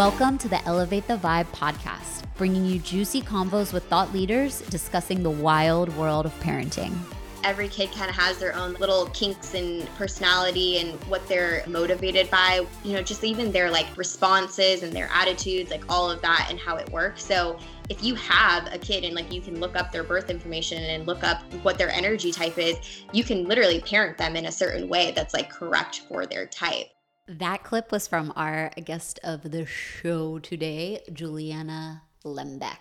Welcome to the Elevate the Vibe podcast, bringing you juicy convos with thought leaders discussing the wild world of parenting. Every kid kind of has their own little kinks and personality and what they're motivated by, you know, just even their like responses and their attitudes, like all of that and how it works. So, if you have a kid and like you can look up their birth information and look up what their energy type is, you can literally parent them in a certain way that's like correct for their type. That clip was from our guest of the show today, Juliana Lembeck.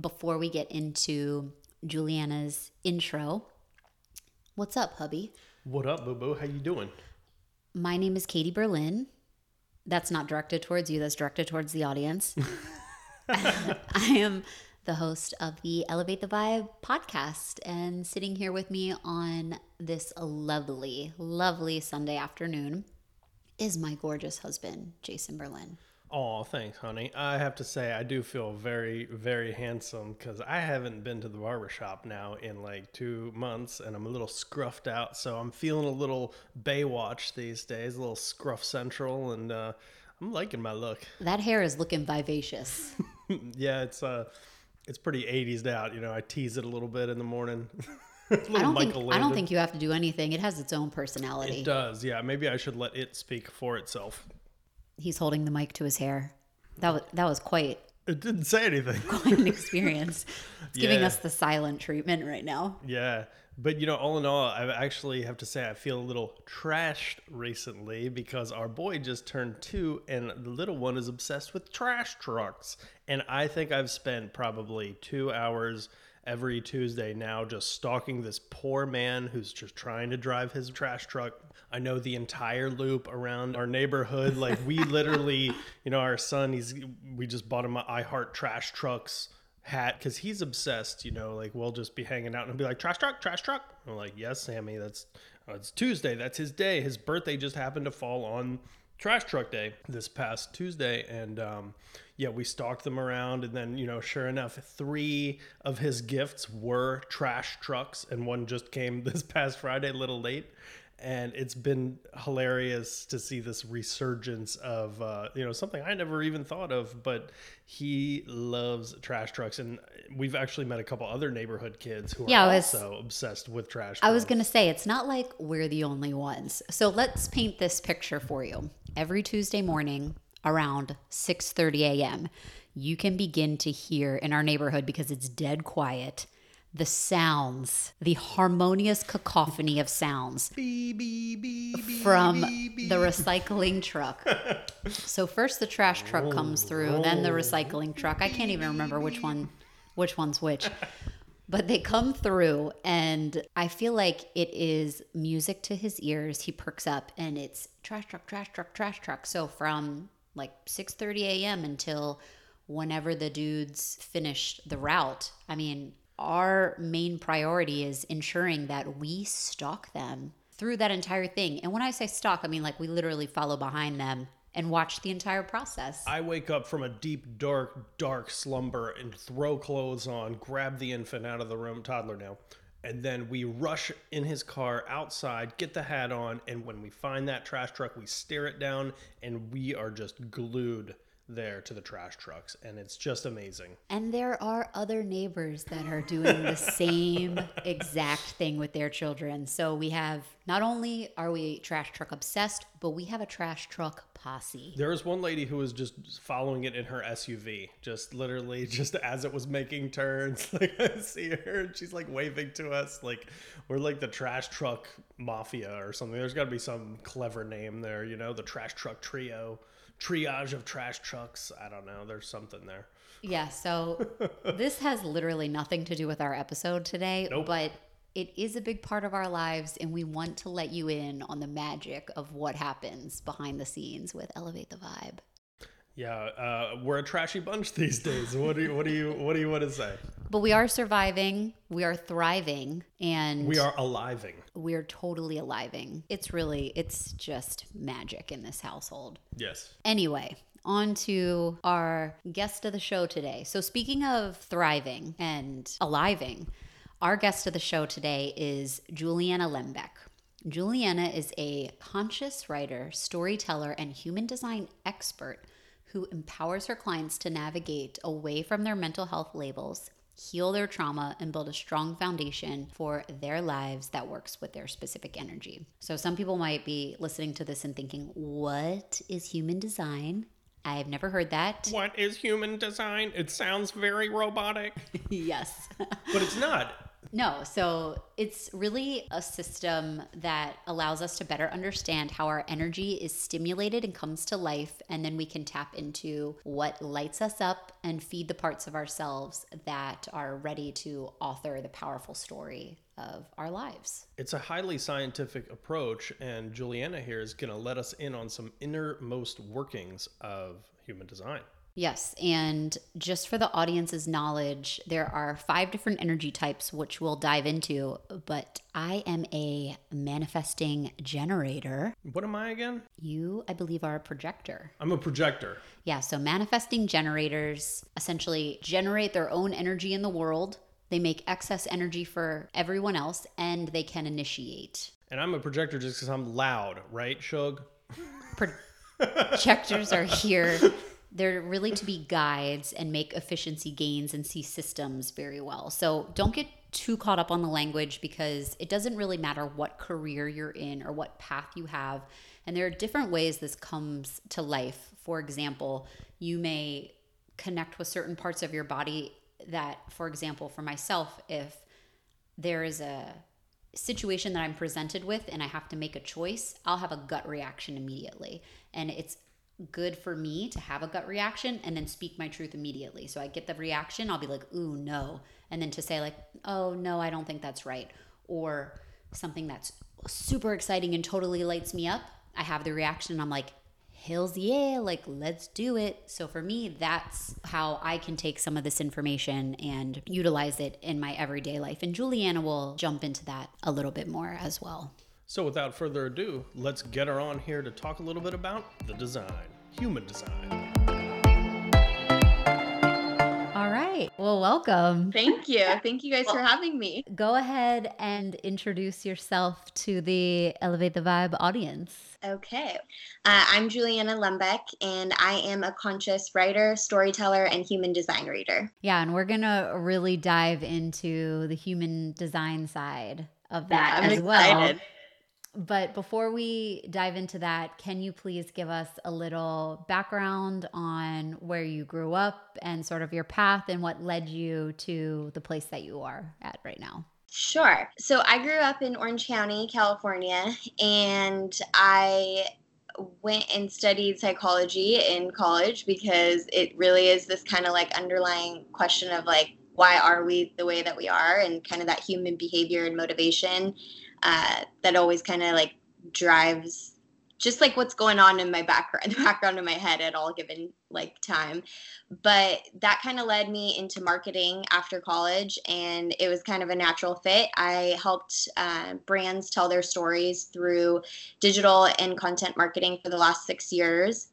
Before we get into Juliana's intro, what's up, hubby? What up, boo boo? How you doing? My name is Katie Berlin. That's not directed towards you, that's directed towards the audience. I am the host of the Elevate the Vibe podcast, and sitting here with me on this lovely, lovely Sunday afternoon is my gorgeous husband, Jason Berlin. Oh, thanks, honey. I have to say, I do feel very, very handsome because I haven't been to the barbershop now in like two months and I'm a little scruffed out. So I'm feeling a little Baywatch these days, a little scruff central, and uh, I'm liking my look. That hair is looking vivacious. yeah, it's uh, it's pretty 80s out. You know, I tease it a little bit in the morning. I don't think I don't think you have to do anything. It has its own personality. It does, yeah. Maybe I should let it speak for itself. He's holding the mic to his hair. That was that was quite It didn't say anything. quite an experience. It's giving us the silent treatment right now. Yeah. But you know, all in all, I actually have to say I feel a little trashed recently because our boy just turned two and the little one is obsessed with trash trucks. And I think I've spent probably two hours every Tuesday now just stalking this poor man who's just trying to drive his trash truck. I know the entire loop around our neighborhood. Like we literally, you know, our son, he's we just bought him a I Heart Trash Trucks hat because he's obsessed. You know, like we'll just be hanging out and he'll be like, "Trash truck, trash truck." I'm like, "Yes, Sammy, that's uh, it's Tuesday. That's his day. His birthday just happened to fall on trash truck day this past Tuesday, and um, yeah, we stalked them around, and then you know, sure enough, three of his gifts were trash trucks, and one just came this past Friday, a little late. And it's been hilarious to see this resurgence of, uh, you know, something I never even thought of. But he loves trash trucks, and we've actually met a couple other neighborhood kids who are Yeah, I was- also obsessed with trash. I was going to say it's not like we're the only ones. So let's paint this picture for you. Every Tuesday morning around 6:30 a.m., you can begin to hear in our neighborhood because it's dead quiet the sounds, the harmonious cacophony of sounds from the recycling truck. So first the trash truck comes through, then the recycling truck. I can't even remember which one which one's which. But they come through and I feel like it is music to his ears. He perks up and it's trash truck, trash truck, trash truck. So from like 6:30 a.m. until whenever the dudes finish the route. I mean, our main priority is ensuring that we stalk them through that entire thing. And when I say stalk, I mean like we literally follow behind them and watch the entire process. I wake up from a deep, dark, dark slumber and throw clothes on, grab the infant out of the room, toddler now, and then we rush in his car outside, get the hat on, and when we find that trash truck, we stare it down, and we are just glued there to the trash trucks, and it's just amazing. And there are other neighbors that are doing the same exact thing with their children. So we have not only are we trash truck obsessed, but we have a trash truck posse. There was one lady who was just following it in her SUV, just literally, just as it was making turns. Like I see her, and she's like waving to us, like we're like the trash truck mafia or something. There's got to be some clever name there, you know, the trash truck trio, triage of trash trucks. I don't know. There's something there. Yeah, so this has literally nothing to do with our episode today, Nope. but it is a big part of our lives, and we want to let you in on the magic of what happens behind the scenes with Elevate the Vibe. Yeah, uh, we're a trashy bunch these days. What do you, what do you, what do you want to say? But we are surviving, we are thriving, and We are aliving. we're totally aliving. It's really, it's just magic in this household. Yes. Anyway, on to our guest of the show today. So, speaking of thriving and aliving, our guest of the show today is Juliana Lembeck. Juliana is a conscious writer, storyteller, and human design expert who empowers her clients to navigate away from their mental health labels, heal their trauma, and build a strong foundation for their lives that works with their specific energy. So, some people might be listening to this and thinking, What is human design? I've never heard that. What is human design? It sounds very robotic. yes. but it's not. No, so it's really a system that allows us to better understand how our energy is stimulated and comes to life. And then we can tap into what lights us up and feed the parts of ourselves that are ready to author the powerful story of our lives. It's a highly scientific approach, and Juliana here is going to let us in on some innermost workings of human design. Yes. And just for the audience's knowledge, there are five different energy types, which we'll dive into. But I am a manifesting generator. What am I again? You, I believe, are a projector. I'm a projector. Yeah. So manifesting generators essentially generate their own energy in the world. They make excess energy for everyone else and they can initiate. And I'm a projector just because I'm loud, right, Shug? Projectors are here they're really to be guides and make efficiency gains and see systems very well. So don't get too caught up on the language because it doesn't really matter what career you're in or what path you have. And there are different ways this comes to life. For example, you may connect with certain parts of your body that, for example, for myself, if there is a situation that I'm presented with and I have to make a choice, I'll have a gut reaction immediately. And it's good for me to have a gut reaction and then speak my truth immediately. So I get the reaction, I'll be like, ooh, no. And then to say, like, oh, no, I don't think that's right. Or something that's super exciting and totally lights me up, I have the reaction and I'm like, hills yeah, like, let's do it. So for me, that's how I can take some of this information and utilize it in my everyday life. And Juliana will jump into that a little bit more as well. So, without further ado, let's get her on here to talk a little bit about the design, human design. All right. Well, welcome. Thank you. Thank you guys for having me. Go ahead and introduce yourself to the Elevate the Vibe audience. Okay. Uh, I'm Juliana Lembeck, and I am a conscious writer, storyteller, and human design reader. Yeah, and we're going to really dive into the human design side of that yeah, as excited. well. But before we dive into that, can you please give us a little background on where you grew up and sort of your path and what led you to the place that you are at right now? Sure. So I grew up in Orange County, California, and I went and studied psychology in college because it really is this kind of like underlying question of like, why are we the way that we are and kind of that human behavior and motivation uh, that always kind of like drives just like what's going on in my background the background in my head at all given like time. But that kind of led me into marketing after college and it was kind of a natural fit. I helped uh, brands tell their stories through digital and content marketing for the last six years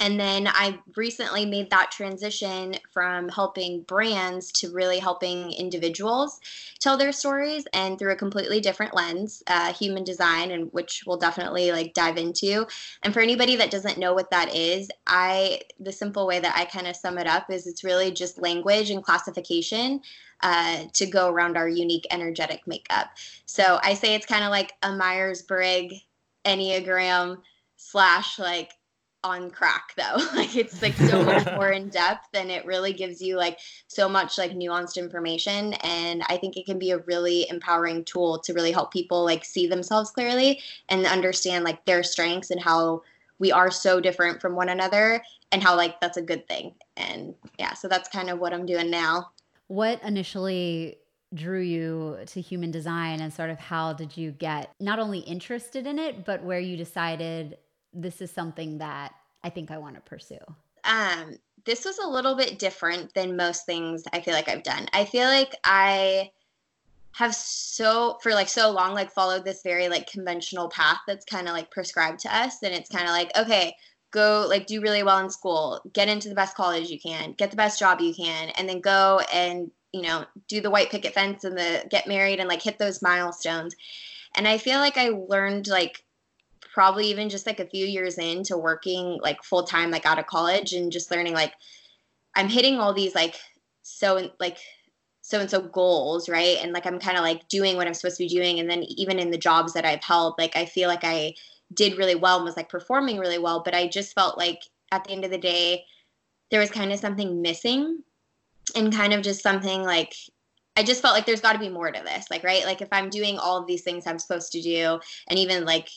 and then I recently made that transition from helping brands to really helping individuals tell their stories and through a completely different lens, uh, human design, and which we'll definitely like dive into. And for anybody that doesn't know what that is, I the simple way that I kind of sum it up is it's really just language and classification uh, to go around our unique energetic makeup. So I say it's kind of like a Myers Briggs Enneagram slash like on crack though. Like it's like so much more in depth and it really gives you like so much like nuanced information and i think it can be a really empowering tool to really help people like see themselves clearly and understand like their strengths and how we are so different from one another and how like that's a good thing. And yeah so that's kind of what i'm doing now. What initially drew you to human design and sort of how did you get not only interested in it but where you decided this is something that I think I want to pursue? Um, this was a little bit different than most things I feel like I've done. I feel like I have so for like so long like followed this very like conventional path that's kind of like prescribed to us and it's kind of like okay go like do really well in school get into the best college you can get the best job you can and then go and you know do the white picket fence and the get married and like hit those milestones and i feel like i learned like probably even just like a few years into working like full time, like out of college and just learning like I'm hitting all these like so like so and so goals, right? And like I'm kind of like doing what I'm supposed to be doing. And then even in the jobs that I've held, like I feel like I did really well and was like performing really well. But I just felt like at the end of the day, there was kind of something missing and kind of just something like I just felt like there's got to be more to this. Like, right? Like, if I'm doing all of these things I'm supposed to do, and even like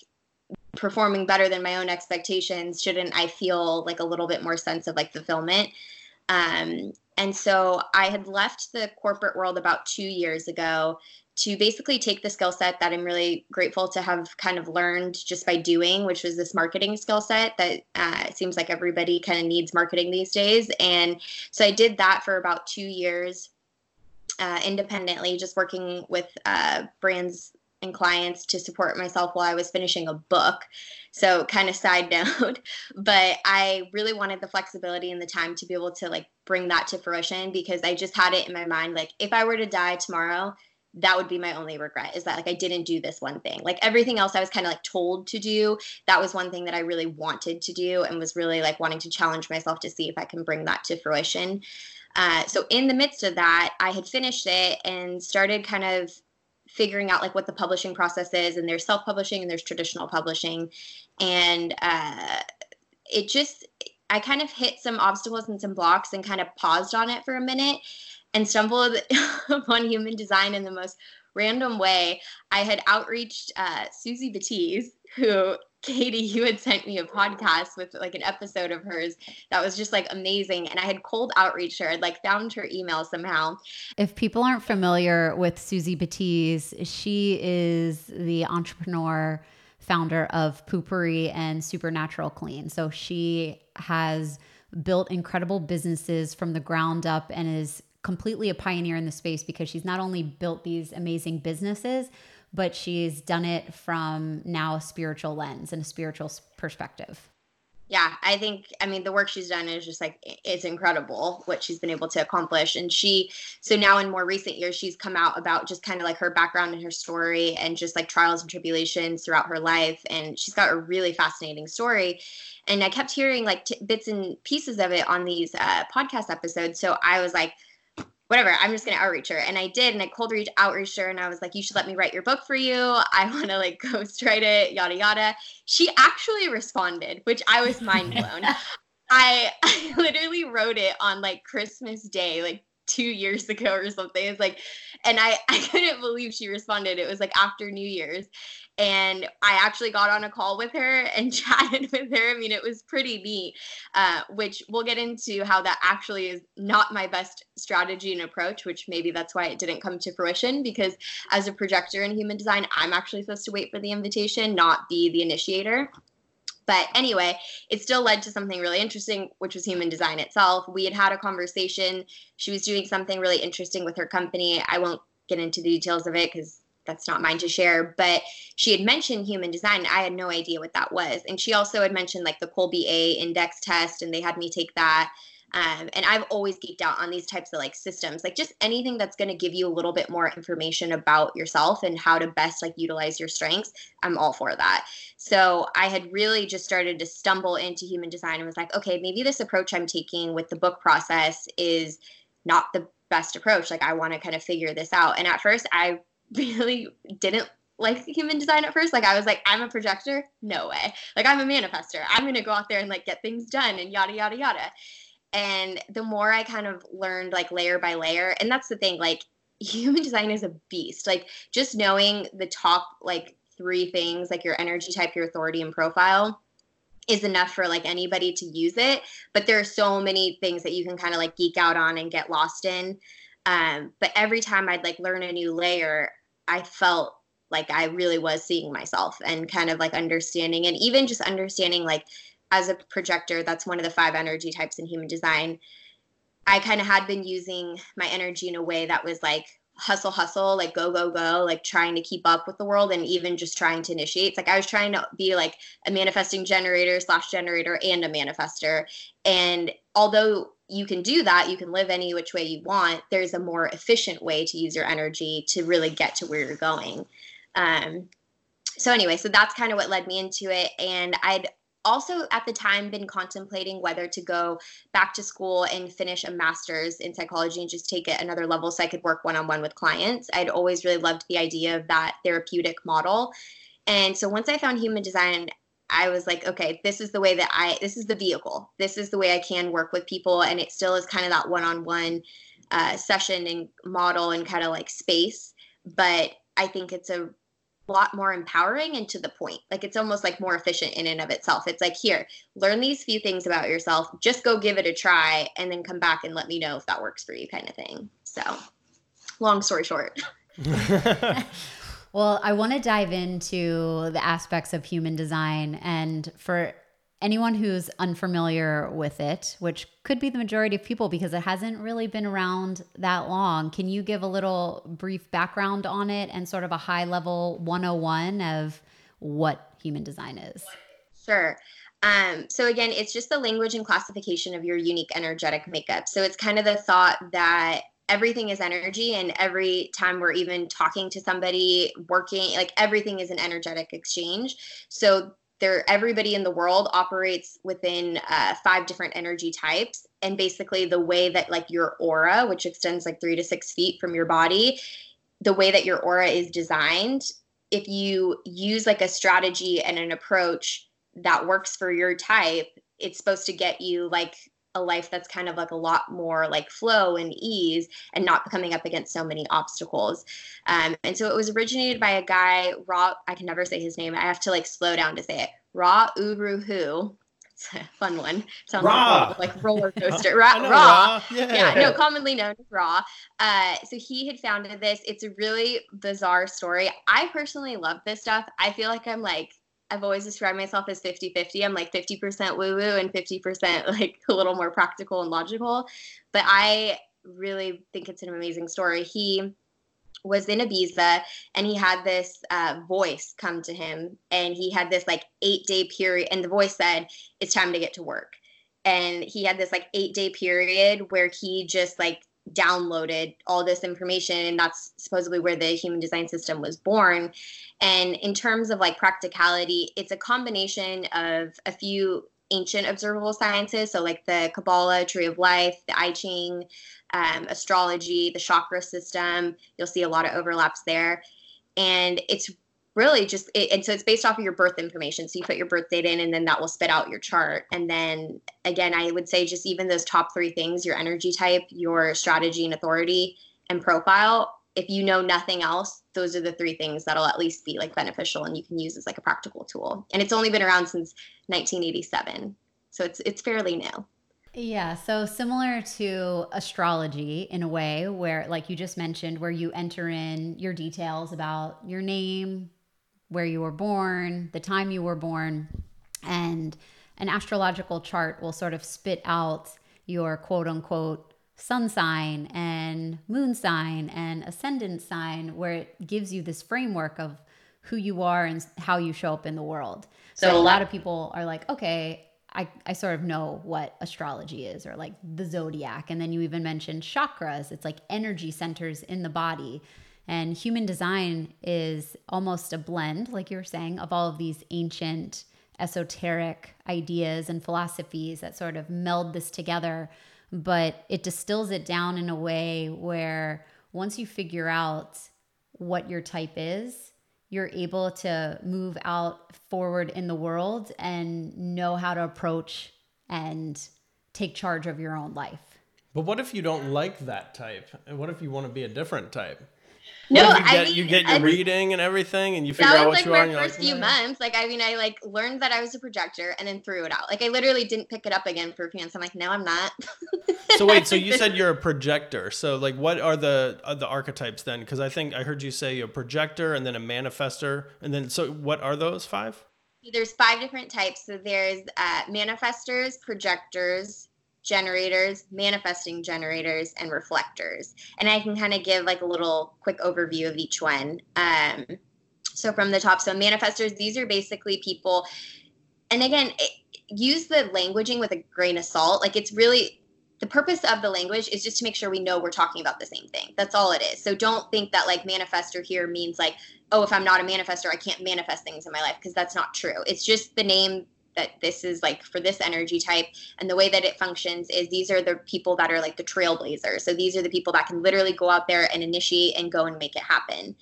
performing better than my own expectations, shouldn't I feel like a little bit more sense of like fulfillment? Um, and so I had left the corporate world about two years ago to basically take the skill set that I'm really grateful to have kind of learned just by doing, which was this marketing skill set that uh, seems like everybody kind of needs marketing these days. And so I did that for about two years uh, independently, just working with uh, brands and clients to support myself while I was finishing a book. So kind of side note, but I really wanted the flexibility and the time to be able to like bring that to fruition because I just had it in my mind like if I were to die tomorrow, that would be my only regret is that like I didn't do this one thing. Like everything else I was kind of like told to do, that was one thing that I really wanted to do and was really like wanting to challenge myself to see if I can bring that to fruition. Uh, so in the midst of that, I had finished it and started kind of figuring out like what the publishing process is and there's self-publishing and there's traditional publishing. And uh, it just i kind of hit some obstacles and some blocks and kind of paused on it for a minute and stumbled upon human design in the most random way. I had outreached uh, Suzy Batiz, who Katie, you had sent me a podcast with like an episode of hers that was just like amazing. And I had cold outreach her, I'd like found her email somehow. If people aren't familiar with Suzy Batiz, she is the entrepreneur founder of Poo-Pourri and Supernatural Clean. So she has built incredible businesses from the ground up and is completely a pioneer in the space because she's not only built these amazing businesses, but she's done it from now a spiritual lens and a spiritual perspective. Yeah, I think I mean the work she's done is just like it's incredible what she's been able to accomplish. And she so now in more recent years she's come out about just kind of like her background and her story and just like trials and tribulations throughout her life. And she's got a really fascinating story. And I kept hearing like t- bits and pieces of it on these uh, podcast episodes. So I was like whatever, I'm just gonna outreach her. And I did, and I cold reach outreach her, and I was like, you should let me write your book for you. I wanna like ghostwrite it, yada yada. She actually responded, which I was mind blown. I, I literally wrote it on like Christmas Day, like two years ago or something. It's like, and I, I couldn't believe she responded. It was like after New Year's. And I actually got on a call with her and chatted with her. I mean, it was pretty neat, uh, which we'll get into how that actually is not my best strategy and approach, which maybe that's why it didn't come to fruition. Because as a projector in human design, I'm actually supposed to wait for the invitation, not be the initiator. But anyway, it still led to something really interesting, which was human design itself. We had had a conversation. She was doing something really interesting with her company. I won't get into the details of it because that's not mine to share. But she had mentioned human design. I had no idea what that was. And she also had mentioned like the Kolbe A index test, and they had me take that. Um, and I've always geeked out on these types of like systems, like just anything that's going to give you a little bit more information about yourself and how to best like utilize your strengths. I'm all for that. So I had really just started to stumble into human design and was like, okay, maybe this approach I'm taking with the book process is not the best approach. Like I want to kind of figure this out. And at first, I really didn't like human design at first. Like I was like, I'm a projector? No way. Like I'm a manifester. I'm gonna go out there and like get things done and yada yada yada and the more i kind of learned like layer by layer and that's the thing like human design is a beast. Like just knowing the top like three things like your energy type your authority and profile is enough for like anybody to use it but there are so many things that you can kind of like geek out on and get lost in. Um, but every time i'd like learn a new layer i felt like i really was seeing myself and kind of like understanding and even just understanding like as a projector, that's one of the five energy types in human design. I kind of had been using my energy in a way that was like hustle, hustle, like go, go, go, like trying to keep up with the world and even just trying to initiate. It's like I was trying to be like a manifesting generator slash generator and a manifester. And although you can do that, you can live any which way you want, there's a more efficient way to use your energy to really get to where you're going. Um, so anyway, so that's kind of what led me into it. And I'd also at the time been contemplating whether to go back to school and finish a master's in psychology and just take it another level so I could work one on one with clients. I'd always really loved the idea of that therapeutic model. And so once I found human design, I was like, okay, this is the way that I, this is the vehicle. This is the way I can work with people. And it still is kind of that one on one session and model and kind of like space. But I think it's a lot more empowering and to the point. Like it's almost like more efficient in and of itself. It's like, here, learn these few things about yourself, just go give it a try, and then come back and let me know if that works for you, kind of thing. So, long story short. well, I want to dive into the aspects of human design. And for anyone who's unfamiliar with it, which could be the majority of people because it hasn't really been around that long, can you give a little brief background on it and sort of a high level 101 of what human design is? Sure. Um, so again, it's just the language and classification of your unique energetic makeup. So it's kind of the thought that everything is energy and every time we're even talking to somebody working like everything is an energetic exchange so there everybody in the world operates within uh, five different energy types. And basically the way that like your aura which extends like three to six feet from your body the way that your aura is designed if you use like a strategy and an approach that works for your type it's supposed to get you like a life that's kind of like a lot more like flow and ease and not coming up against so many obstacles. Um, and so it was originated by a guy, Ra, I can never say his name. I have to like slow down to say it. Ra Uru Hu. It's a fun one. Sounds Ra. like, like roller coaster. Ra, Ra. Ra. Yeah. yeah. no, commonly known as Ra. Uh, so he had founded this. It's a really bizarre story. I personally love this stuff. I feel like I'm like I've always described myself as 50 50. I'm like 50% woo woo and 50% like a little more practical and logical. But I really think it's an amazing story. He was in Ibiza and he had this uh, voice come to him and he had this like eight day period. And the voice said, It's time to get to work. And he had this like eight day period where he just like downloaded all this information and that's supposedly where the human design system was born. And in terms of like practicality it's a combination of a few ancient observable sciences so like the kabbalah tree of life the i ching um, astrology the chakra system. You'll see a lot of overlaps there. And it's really just it, and so it's based off of your birth information. So you put your birth date in and then that will spit out your chart. And then again i would say just even those top three things your energy type your strategy and authority and profile if you know nothing else those are the three things that'll at least be like beneficial and you can use as like a practical tool. And it's only been around since 1987 so it's it's fairly new. Yeah, so similar to astrology in a way where like you just mentioned where you enter in your details about your name, where you were born, the time you were born, and an astrological chart will sort of spit out your quote unquote sun sign and moon sign and ascendant sign, where it gives you this framework of who you are and how you show up in the world. So, so a lot of people are like, okay, I, I sort of know what astrology is or like the zodiac. And then you even mentioned chakras, it's like energy centers in the body. And human design is almost a blend, like you were saying, of all of these ancient esoteric ideas and philosophies that sort of meld this together. But it distills it down in a way where once you figure out what your type is, you're able to move out forward in the world and know how to approach and take charge of your own life. But what if you don't like that type? And what if you want to be a different type? No, you get, I mean, you get your I, reading and everything, and you figure out what like you are. That was like my first few like, months. Like, I mean, I like learned that I was a projector, and then threw it out. Like, I literally didn't pick it up again for a few months. I'm like, no, I'm not. so wait, so you said you're a projector. So like, what are the are the archetypes then? Because I think I heard you say you're a projector, and then a manifester, and then so what are those five? There's five different types. So there's uh, manifestors, projectors, generators, manifesting generators, and reflectors. And I can kind of give like a little quick overview of each one. Um, so from the top, so manifestors, these are basically people, and again, it, use the languaging with a grain of salt. Like it's really the purpose of the language is just to make sure we know we're talking about the same thing. That's all it is. So don't think that like manifester here means like, oh, if I'm not a manifester, I can't manifest things in my life because that's not true. It's just the name that this is like for this energy type and the way that it functions is these are the people that are like the trailblazers. So these are the people that can literally go out there and initiate and go and make it happen.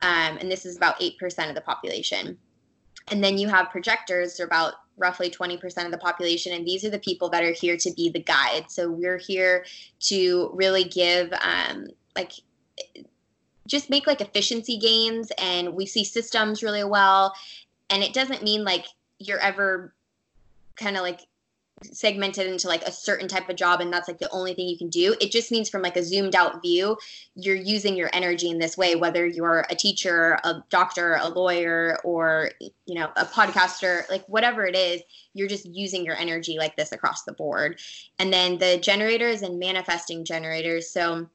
Um, and this is about 8% of the population. And then you have projectors they're about roughly 20% of the population and these are the people that are here to be the guide. So we're here to really give um, like just make like efficiency gains and we see systems really well. And it doesn't mean like you're ever kind of like segmented into like a certain type of job and that's like the only thing you can do. It just means from like a zoomed out view you're using your energy in this way whether you're a teacher a doctor a lawyer or you know a podcaster like whatever it is you're just using your energy like this across the board. And then the generators and manifesting generators. So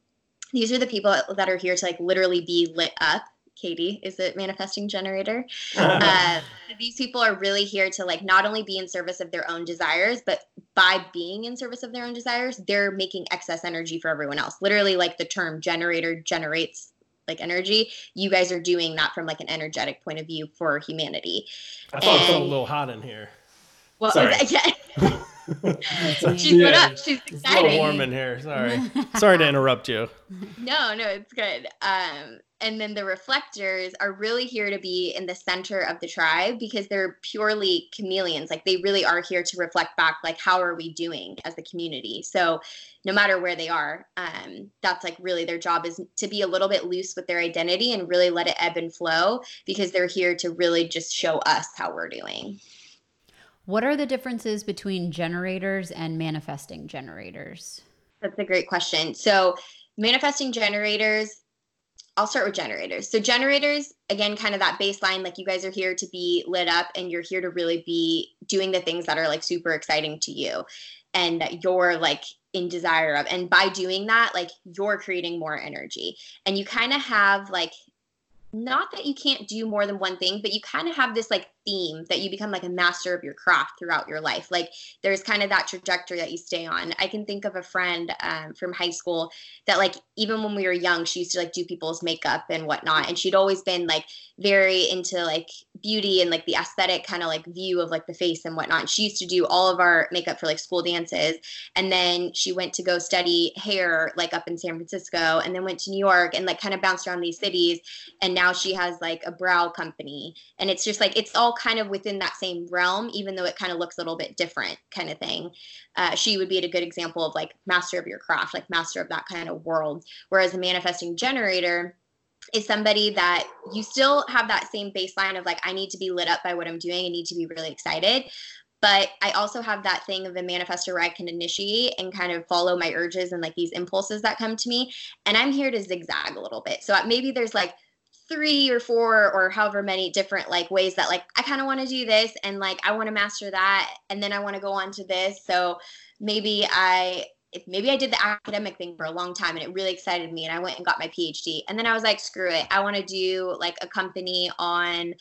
these are the people that are here to like literally be lit up Katie is a manifesting generator. uh, these people are really here to like not only be in service of their own desires, but by being in service of their own desires, they're making excess energy for everyone else. Literally, like the term generator generates like energy. You guys are doing that from like an energetic point of view for humanity. I thought and, it felt a little hot in here. Well, Sorry. Yeah. She's yeah, lit up. She's excited. It's a little warm in here. Sorry. Sorry to interrupt you. No, no, it's good. Um, and then the reflectors are really here to be in the center of the tribe because they're purely chameleons. Like they really are here to reflect back like how are we doing as the community? So no matter where they are um, that's like really their job is to be a little bit loose with their identity and really let it ebb and flow because they're here to really just show us how we're doing. What are the differences between generators and manifesting generators? That's a great question. So manifesting generators I'll start with generators. So generators, again, kind of that baseline, like you guys are here to be lit up and you're here to really be doing the things that are like super exciting to you and that you're like in desire of. And by doing that, like you're creating more energy. And you kind of have like not that you can't do more than one thing, but you kind of have this like theme that you become like a master of your craft throughout your life. Like there's kind of that trajectory that you stay on. I can think of a friend um, from high school that like even when we were young, she used to like do people's makeup and whatnot, and she'd always been like very into like beauty and like the aesthetic kind of like view of like the face and whatnot. She used to do all of our makeup for like school dances, and then she went to go study hair like up in San Francisco, and then went to New York and like kind of bounced around these cities, and now she has like a brow company, and it's just like it's all kind of within that same realm, even though it kind of looks a little bit different, kind of thing. Uh, she would be a good example of like master of your craft, like master of that kind of world. Whereas a manifesting generator is somebody that you still have that same baseline of like, I need to be lit up by what I'm doing, I need to be really excited. But I also have that thing of a manifestor where I can initiate and kind of follow my urges and like these impulses that come to me. And I'm here to zigzag a little bit. So maybe there's like three or four or however many different like ways that like I kind of want to do this and like I want to master that and then I want to go on to this. So maybe I if maybe I did the academic thing for a long time and it really excited me and I went and got my PhD and then I was like screw it. I want to do like a company on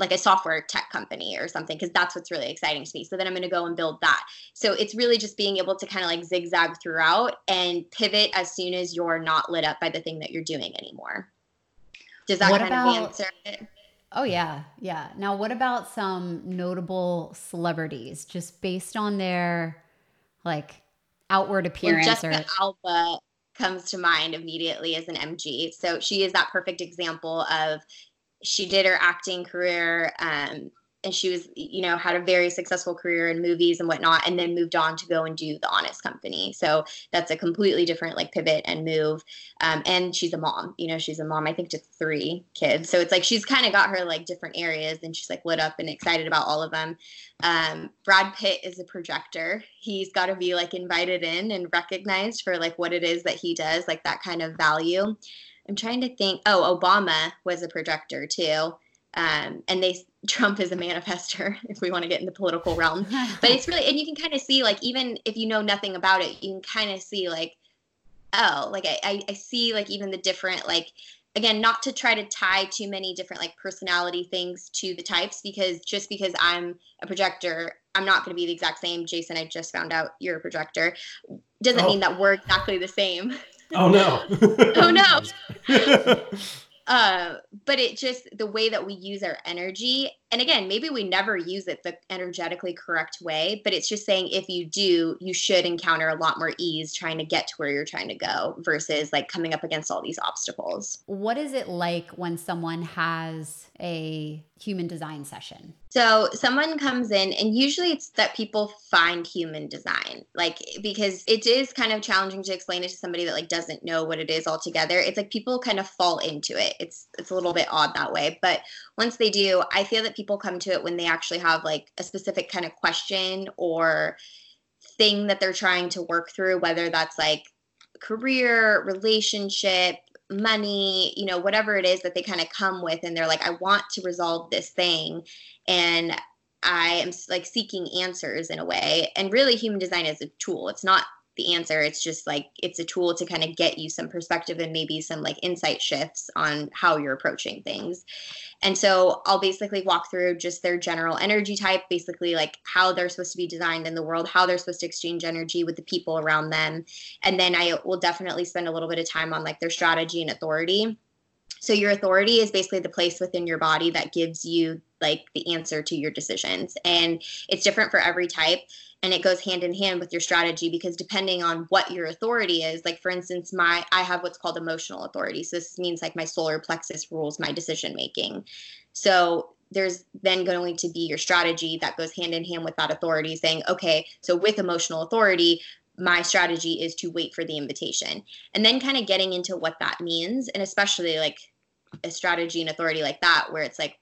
like a software tech company or something because that's what's really exciting to me. So then I'm going to go and build that. So it's really just being able to kind of like zigzag throughout and pivot as soon as you're not lit up by the thing that you're doing anymore. Does that what kind about, of answer it? Oh yeah, yeah. Now, what about some notable celebrities, just based on their like outward appearance? Well, Jessica or... Alba comes to mind immediately as an MG. So she is that perfect example of she did her acting career um, and she was you know had a very successful career in movies and whatnot and then moved on to go and do the honest company. So that's a completely different like pivot and move. Um, and she's a mom you know she's a mom i think to three kids. So it's like she's kind of got her like different areas and she's like lit up and excited about all of them. Um, brad pitt is a projector. He's got to be like invited in and recognized for like what it is that he does like that kind of value. I'm trying to think oh obama was a projector too. Um, and they Trump is a manifester if we want to get in the political realm. But it's really and you can kind of see like even if you know nothing about it, you can kind of see like oh like I, I see like even the different like again not to try to tie too many different like personality things to the types because just because i'm a projector i'm not going to be the exact same. Jason i just found out you're a projector. Doesn't oh. mean that we're exactly the same. Oh no. Oh no uh, but it just the way that we use our energy and again maybe we never use it the energetically correct way but it's just saying if you do you should encounter a lot more ease trying to get to where you're trying to go versus like coming up against all these obstacles. What is it like when someone has a human design session? So someone comes in and usually it's that people find human design like because it is kind of challenging to explain it to somebody that like doesn't know what it is altogether. It's like people kind of fall into it. It's it's a little bit odd that way but once they do i feel that people come to it when they actually have like a specific kind of question or thing that they're trying to work through, whether that's like career, relationship, money, you know, whatever it is that they kind of come with and they're like, I want to resolve this thing. And I am like seeking answers in a way. And really, human design is a tool. It's not the answer. It's just like it's a tool to kind of get you some perspective and maybe some like insight shifts on how you're approaching things. And so I'll basically walk through just their general energy type, basically like how they're supposed to be designed in the world, how they're supposed to exchange energy with the people around them. And then I will definitely spend a little bit of time on like their strategy and authority. So your authority is basically the place within your body that gives you like the answer to your decisions. And it's different for every type and it goes hand in hand with your strategy because depending on what your authority is like for instance my i have what's called emotional authority so this means like my solar plexus rules my decision making so there's then going to be your strategy that goes hand in hand with that authority saying okay so with emotional authority my strategy is to wait for the invitation and then kind of getting into what that means and especially like a strategy and authority like that where it's like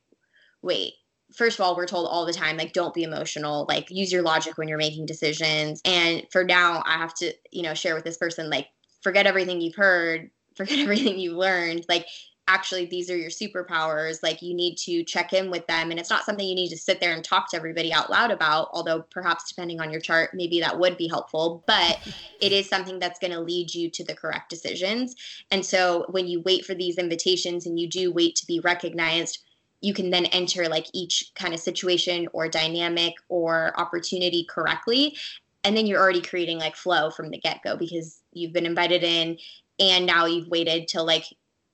wait first of all, we're told all the time, like, don't be emotional, like, use your logic when you're making decisions. And for now, I have to, you know, share with this person, like, forget everything you've heard, forget everything you've learned. Like, actually, these are your superpowers. Like, you need to check in with them. And it's not something you need to sit there and talk to everybody out loud about, although perhaps depending on your chart, maybe that would be helpful. But it is something that's going to lead you to the correct decisions. And so when you wait for these invitations and you do wait to be recognized, you can then enter like each kind of situation or dynamic or opportunity correctly and then you're already creating like flow from the get-go because you've been invited in and now you've waited to like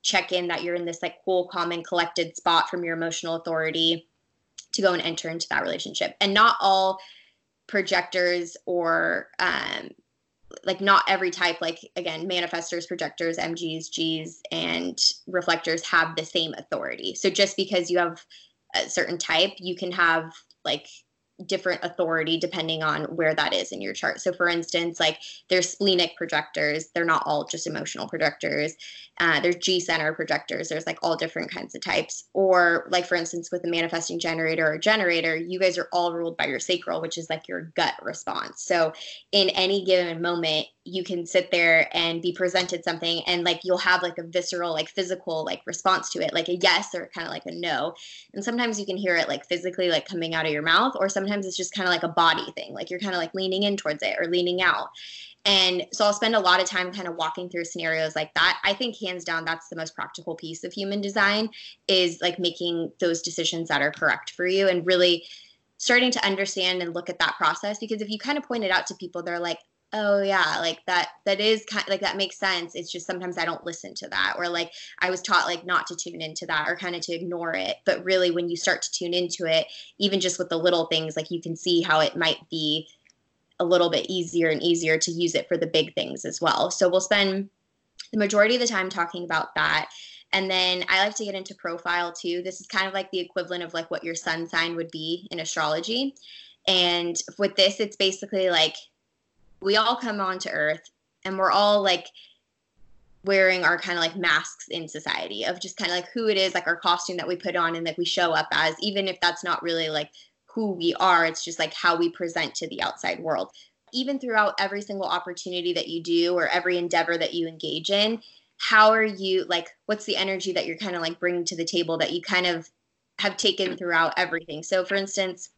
check in that you're in this like cool calm and collected spot from your emotional authority to go and enter into that relationship. And not all projectors or um, like not every type like again manifestors projectors mgs gs and reflectors have the same authority. So just because you have a certain type you can have like different authority depending on where that is in your chart. So, for instance, like there's splenic projectors, they're not all just emotional projectors. Uh, there's G center projectors, there's like all different kinds of types. Or, like, for instance, with a manifesting generator or generator, you guys are all ruled by your sacral, which is like your gut response. So, in any given moment, you can sit there and be presented something and like you'll have like a visceral like physical like response to it like a yes or kind of like a no. And sometimes you can hear it like physically like coming out of your mouth or sometimes it's just kind of like a body thing like you're kind of like leaning in towards it or leaning out. And so I'll spend a lot of time kind of walking through scenarios like that. I think hands down that's the most practical piece of human design is like making those decisions that are correct for you and really starting to understand and look at that process. Because if you kind of point it out to people they're like oh yeah like that that is kind like that makes sense it's just sometimes i don't listen to that or like i was taught like not to tune into that or kind of to ignore it but really when you start to tune into it even just with the little things like you can see how it might be a little bit easier and easier to use it for the big things as well so we'll spend the majority of the time talking about that and then I like to get into profile too. This is kind of like the equivalent of like what your sun sign would be in astrology. And with this, it's basically like we all come onto earth and we're all like wearing our kind of like masks in society of just kind of like who it is like our costume that we put on and that we show up as even if that's not really like who we are it's just like how we present to the outside world. Even throughout every single opportunity that you do or every endeavor that you engage in how are you like what's the energy that you're kind of like bringing to the table that you kind of have taken throughout everything? So for instance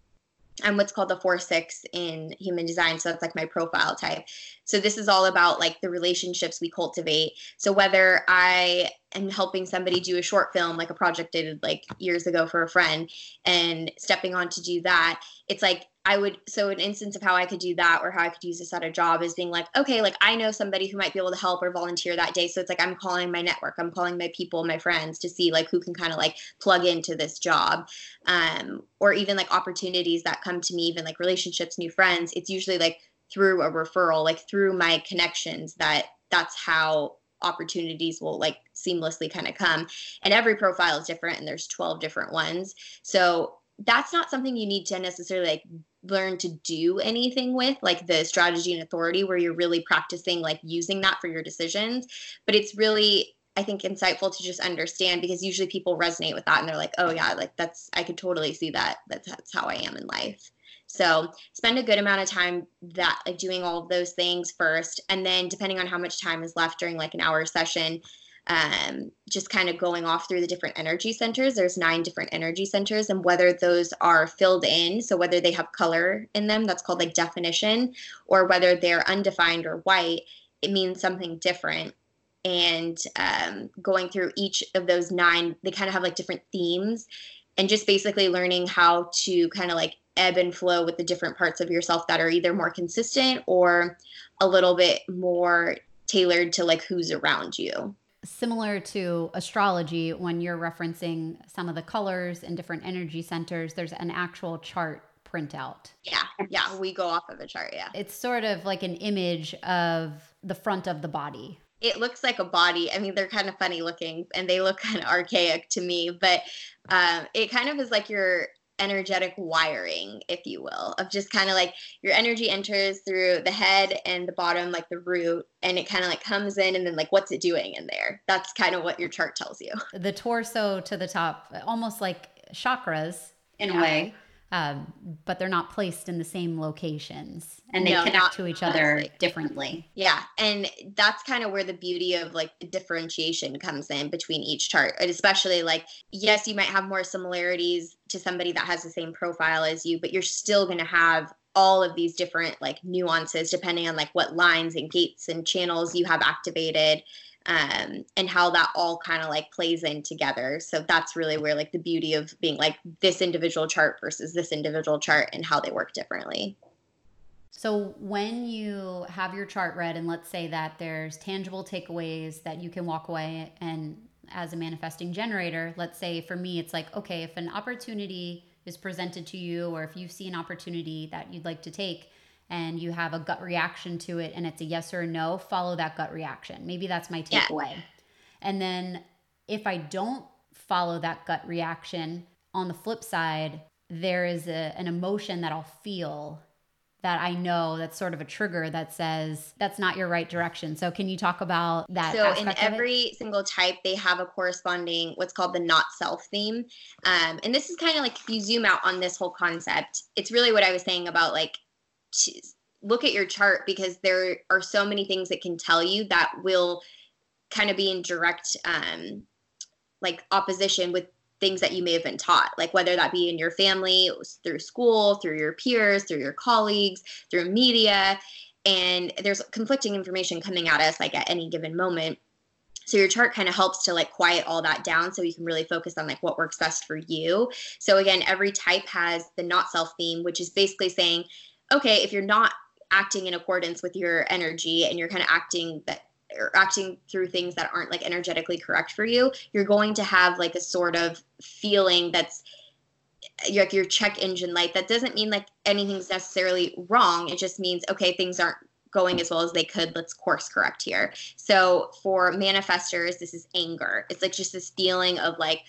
I'm what's called the four six in human design. So that's like my profile type. So this is all about like the relationships we cultivate. So whether I am helping somebody do a short film like a project I did like years ago for a friend and stepping on to do that it's like I would so an instance of how I could do that or how I could use this at a job is being like okay like I know somebody who might be able to help or volunteer that day. So it's like I'm calling my network. I'm calling my people my friends to see like who can kind of like plug into this job. Um or even like opportunities that come to me even like relationships new friends. It's usually like through a referral like through my connections that that's how opportunities will like seamlessly kind of come. And every profile is different and there's 12 different ones. So that's not something you need to necessarily like learn to do anything with like the strategy and authority where you're really practicing like using that for your decisions. But it's really i think insightful to just understand because usually people resonate with that and they're like oh yeah like that's i could totally see that that's, that's how i am in life. So spend a good amount of time that like doing all of those things first, and then depending on how much time is left during like an hour session, um, just kind of going off through the different energy centers. There's nine different energy centers, and whether those are filled in, so whether they have color in them, that's called like definition, or whether they're undefined or white, it means something different. And um, going through each of those nine, they kind of have like different themes, and just basically learning how to kind of like ebb and flow with the different parts of yourself that are either more consistent or a little bit more tailored to like who's around you. Similar to astrology, when you're referencing some of the colors and different energy centers, there's an actual chart printout. Yeah, yeah, we go off of a chart. Yeah, it's sort of like an image of the front of the body. It looks like a body. I mean, they're kind of funny looking and they look kind of archaic to me, but um, it kind of is like your energetic wiring, if you will, of just kind of like your energy enters through the head and the bottom, like the root, and it kind of like comes in, and then like what's it doing in there? That's kind of what your chart tells you. The torso to the top, almost like chakras in yeah. a way um, but they're not placed in the same locations and they no, connect to each other differently. Yeah. And that's kind of where the beauty of like differentiation comes in between each chart. And especially like, yes, you might have more similarities to somebody that has the same profile as you, but you're still going to have all of these different like nuances depending on like what lines and gates and channels you have activated um, and how that all kind of like plays in together. So that's really where like the beauty of being like this individual chart versus this individual chart and how they work differently. So when you have your chart read, and let's say that there's tangible takeaways that you can walk away and as a manifesting generator, let's say for me, it's like, okay, if an opportunity is presented to you, or if you see an opportunity that you'd like to take, and you have a gut reaction to it and it's a yes or a no, follow that gut reaction. Maybe that's my takeaway. Yeah. And then if I don't follow that gut reaction, on the flip side, there is a, an emotion that I'll feel that I know that's sort of a trigger that says that's not your right direction. So can you talk about that? So in every single type, they have a corresponding what's called the not self theme. Um, and this is kind of like if you zoom out on this whole concept, it's really what I was saying about like look at your chart because there are so many things that can tell you that will kind of be in direct um, like opposition with things that you may have been taught like whether that be in your family through school through your peers through your colleagues through media. And there's conflicting information coming at us like at any given moment. So your chart kind of helps to like quiet all that down so you can really focus on like what works best for you. So again every type has the not self theme which is basically saying okay, if you're not acting in accordance with your energy and you're kind of acting that or acting through things that aren't like energetically correct for you, you're going to have like a sort of feeling that's like your check engine light. That doesn't mean like anything's necessarily wrong. It just means okay, things aren't going as well as they could. Let's course correct here. So for manifestors, this is anger. It's like just this feeling of like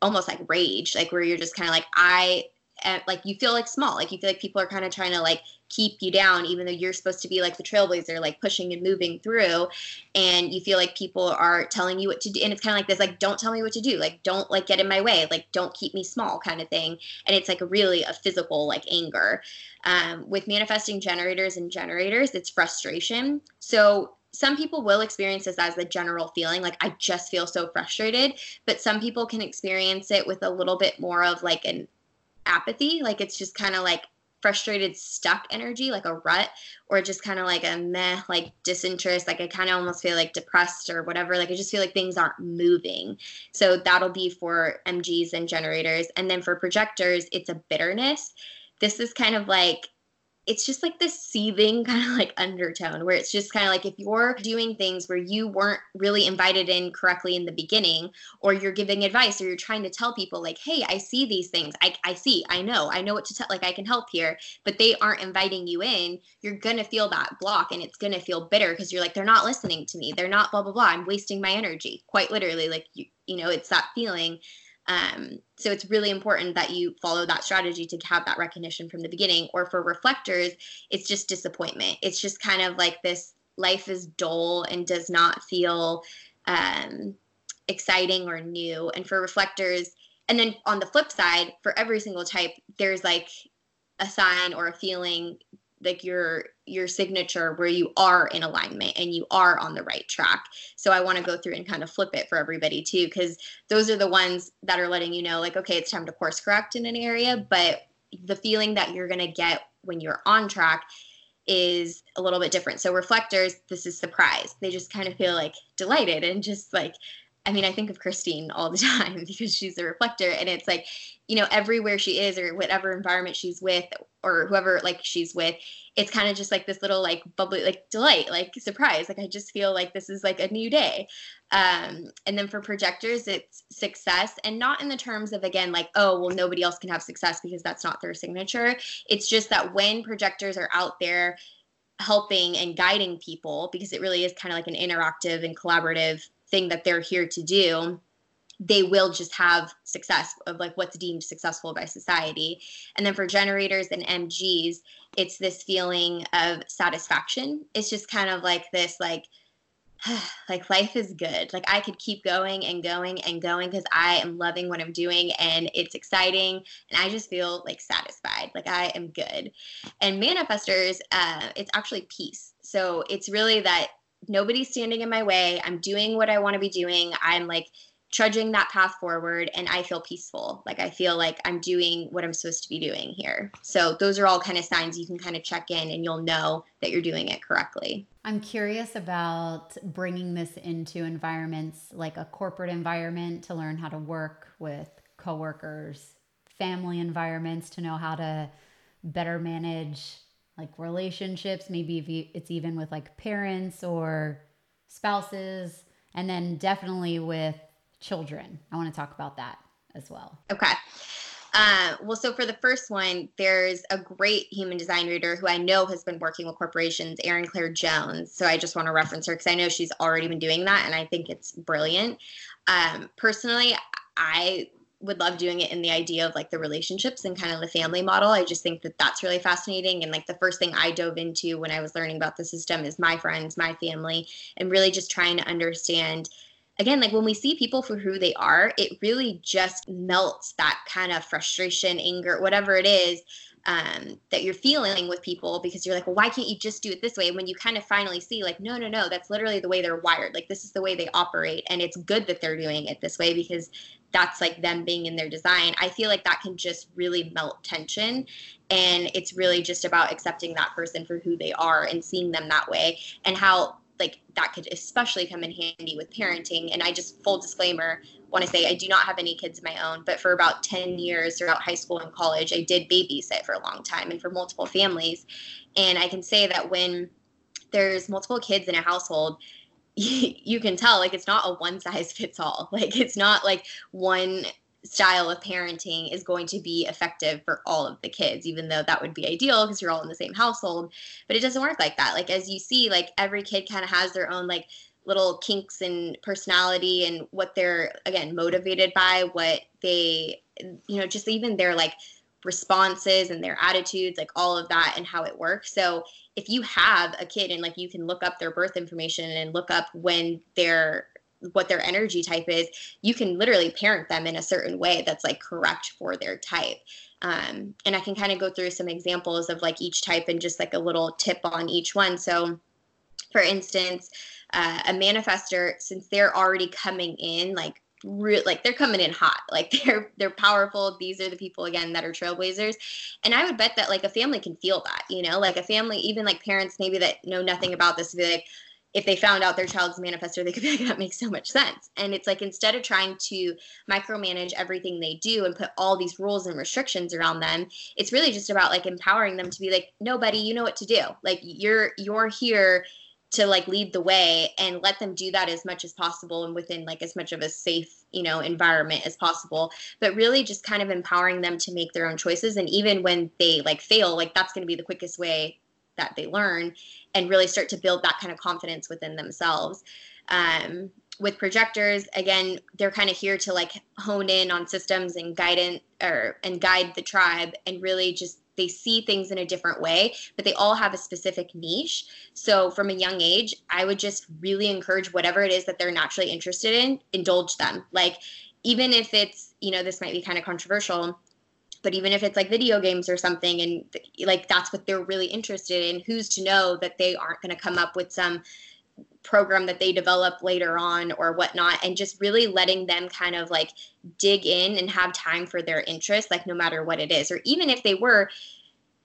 almost like rage, like where you're just kind of like I like you feel like small like you feel like people are kind of trying to like keep you down even though you're supposed to be like the trailblazer like pushing and moving through and you feel like people are telling you what to do and it's kind of like this like don't tell me what to do like don't like get in my way like don't keep me small kind of thing and it's like really a physical like anger. Um, with manifesting generators and generators it's frustration. So some people will experience this as the general feeling like i just feel so frustrated but some people can experience it with a little bit more of like an apathy like it's just kind of like frustrated, stuck energy, like a rut, or just kind of like a meh, like disinterest. Like I kind of almost feel like depressed or whatever. Like I just feel like things aren't moving. So that'll be for MGs and generators. And then for projectors, it's a bitterness. This is kind of like it's just like this seething kind of like undertone where it's just kind of like if you're doing things where you weren't really invited in correctly in the beginning or you're giving advice or you're trying to tell people like hey i see these things. I, I see. I know. I know what to tell like i can help here but they aren't inviting you in you're gonna feel that block and it's gonna feel bitter because you're like they're not listening to me. They're not blah blah blah. I'm wasting my energy. Quite literally like you, you know it's that feeling um, so it's really important that you follow that strategy to have that recognition from the beginning. Or for reflectors, it's just disappointment. It's just kind of like this life is dull and does not feel um, exciting or new. And for reflectors, and then on the flip side, for every single type, there's like a sign or a feeling like your your signature where you are in alignment and you are on the right track. So i want to go through and kind of flip it for everybody too because those are the ones that are letting you know like okay it's time to course correct in an area but the feeling that you're going to get when you're on track is a little bit different. So reflectors this is surprise. They just kind of feel like delighted and just like I mean, I think of Christine all the time because she's a reflector, and it's like you know everywhere she is or whatever environment she's with or whoever like she's with it's kind of just like this little like bubbly like delight like surprise like i just feel like this is like a new day. Um and then for projectors it's success and not in the terms of again like oh well nobody else can have success because that's not their signature. It's just that when projectors are out there helping and guiding people because it really is kind of like an interactive and collaborative thing that they're here to do they will just have success of like what's deemed successful by society. And then for generators and MGs, it's this feeling of satisfaction. It's just kind of like this like like life is good. Like I could keep going and going and going because I am loving what I'm doing and it's exciting and I just feel like satisfied. Like I am good. And manifestors, uh, it's actually peace. So it's really that nobody's standing in my way. I'm doing what I want to be doing. I'm like trudging that path forward and I feel peaceful. Like I feel like I'm doing what I'm supposed to be doing here. So those are all kind of signs you can kind of check in and you'll know that you're doing it correctly. I'm curious about bringing this into environments like a corporate environment to learn how to work with coworkers, family environments to know how to better manage like relationships, maybe it's even with like parents or spouses and then definitely with children. I want to talk about that as well. Okay. Uh, well, so for the first one, there's a great human design reader who I know has been working with corporations, Erin Claire Jones. So I just want to reference her because I know she's already been doing that and I think it's brilliant. Um, personally, I would love doing it in the idea of like the relationships and kind of the family model. I just think that that's really fascinating. And like the first thing I dove into when I was learning about the system is my friends, my family, and really just trying to understand again, like when we see people for who they are, it really just melts that kind of frustration, anger, whatever it is um, that you're feeling with people because you're like, well, why can't you just do it this way? And when you kind of finally see, like, no, no, no, that's literally the way they're wired. Like, this is the way they operate. And it's good that they're doing it this way because that's like them being in their design. I feel like that can just really melt tension. And it's really just about accepting that person for who they are and seeing them that way and how like that could especially come in handy with parenting. And I just full disclaimer want to say I do not have any kids of my own, but for about 10 years throughout high school and college, I did babysit for a long time and for multiple families. And I can say that when there's multiple kids in a household, you can tell like it's not a one size fits all. Like it's not like one style of parenting is going to be effective for all of the kids even though that would be ideal because you're all in the same household but it doesn't work like that like as you see like every kid kind of has their own like little kinks and personality and what they're again motivated by what they you know just even their like responses and their attitudes like all of that and how it works so if you have a kid and like you can look up their birth information and look up when they're what their energy type is, you can literally parent them in a certain way that's like correct for their type. Um, and I can kind of go through some examples of like each type and just like a little tip on each one. So, for instance, uh, a manifestor, since they're already coming in like re- like they're coming in hot like they're they're powerful these are the people again that are trailblazers and i would bet that like a family can feel that you know like a family even like parents maybe that know nothing about this be like if they found out their child's manifestor, they could be like, that makes so much sense. And it's like instead of trying to micromanage everything they do and put all these rules and restrictions around them, it's really just about like empowering them to be like, nobody, you know what to do. Like you're you're here to like lead the way and let them do that as much as possible and within like as much of a safe you know environment as possible but really just kind of empowering them to make their own choices and even when they like fail like that's going to be the quickest way that they learn and really start to build that kind of confidence within themselves. Um, with projectors, again, they're kind of here to like hone in on systems and guidance or and guide the tribe and really just they see things in a different way, but they all have a specific niche. So from a young age, I would just really encourage whatever it is that they're naturally interested in, indulge them. Like even if it's, you know, this might be kind of controversial, but even if it's like video games or something and like that's what they're really interested in who's to know that they aren't going to come up with some program that they develop later on or whatnot and just really letting them kind of like dig in and have time for their interest like no matter what it is or even if they were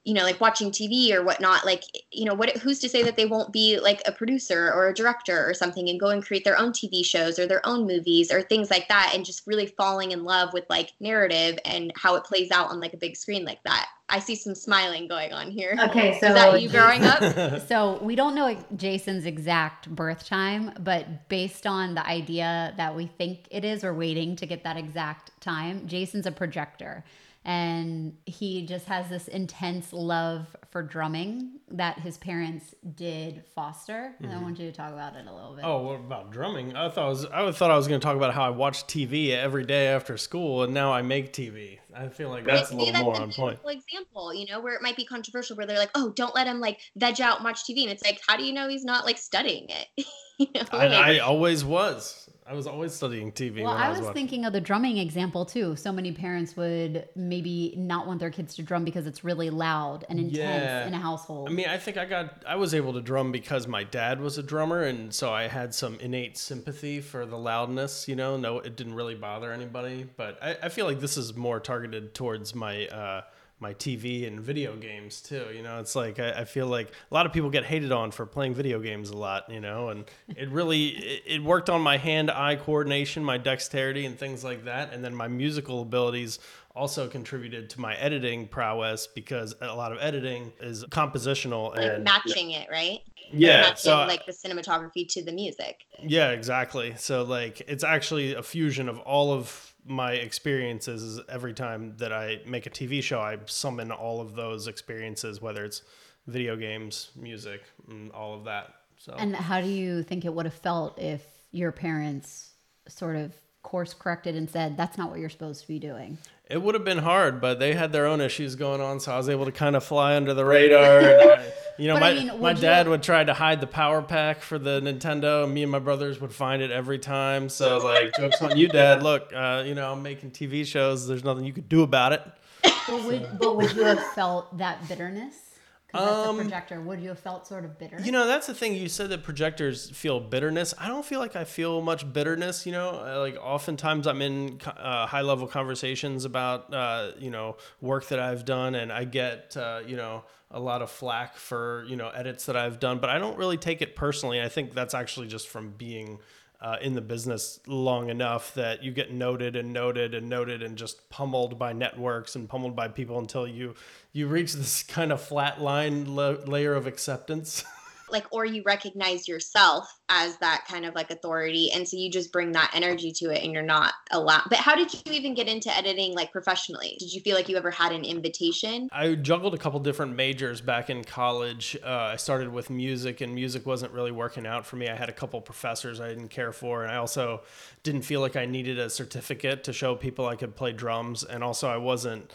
you know like watching tv or whatnot like you know what who's to say that they won't be like a producer or a director or something and go and create their own tv shows or their own movies or things like that and just really falling in love with like narrative and how it plays out on like a big screen like that. I see some smiling going on here. Okay so is that you growing up? So we don't know jason's exact birth time but based on the idea that we think it is we're waiting to get that exact time jason's a projector and he just has this intense love for drumming that his parents did foster. And mm-hmm. I want you to talk about it a little bit. Oh, what about drumming? I thought I was I thought I was going to talk about how I watch TV every day after school, and now I make TV. I feel like that's a little that's more on point. Example, you know, where it might be controversial, where they're like, "Oh, don't let him like veg out and watch TV," and it's like, how do you know he's not like studying it? you know, I, like, I always was. I was always studying TV. Well, I was, I was thinking of the drumming example too. So many parents would maybe not want their kids to drum because it's really loud and intense yeah. in a household. I mean, I think I got I was able to drum because my dad was a drummer, and so I had some innate sympathy for the loudness. You know, no, it didn't really bother anybody, but I, I feel like this is more targeted towards my. Uh, my TV and video games too. You know, it's like I, I, feel like a lot of people get hated on for playing video games a lot. You know, and it really it, it worked on my hand-eye coordination, my dexterity, and things like that. And then my musical abilities also contributed to my editing prowess because a lot of editing is compositional like and matching it, right? Yeah, matching, so like the cinematography to the music. Yeah, exactly. So like it's actually a fusion of all of my experiences is every time that I make a TV show, I summon all of those experiences, whether it's video games, music, and all of that. So. And how do you think it would have felt if your parents sort of course corrected and said that's not what you're supposed to be doing? It would have been hard, but they had their own issues going on, so I was able to kind of fly under the radar. I, you know, but my, I mean, my dad you... would try to hide the power pack for the Nintendo, and me and my brothers would find it every time. So, like, jokes on you, Dad. Look, uh, you know, I'm making TV shows. There's nothing you could do about it. But would, but would you have felt that bitterness? Because that's um, a projector. Would you have felt sort of bitter? You know, that's the thing. You said that projectors feel bitterness. I don't feel like I feel much bitterness. You know, uh, like oftentimes I'm in uh, high level conversations about, uh, you know, work that I've done, and I get, uh, you know, a lot of flack for, you know, edits that I've done, but I don't really take it personally. I think that's actually just from being uh, in the business long enough that you get noted and noted and noted and just pummeled by networks and pummeled by people until you you reach this kind of flat line la- layer of acceptance. like or you recognize yourself as that kind of like authority and so you just bring that energy to it and you're not allowed but how did you even get into editing like professionally? Did you feel like you ever had an invitation? I juggled a couple different majors back in college. Uh, i started with music and music wasn't really working out for me. I had a couple professors i didn't care for and i also didn't feel like i needed a certificate to show people i could play drums and also i wasn't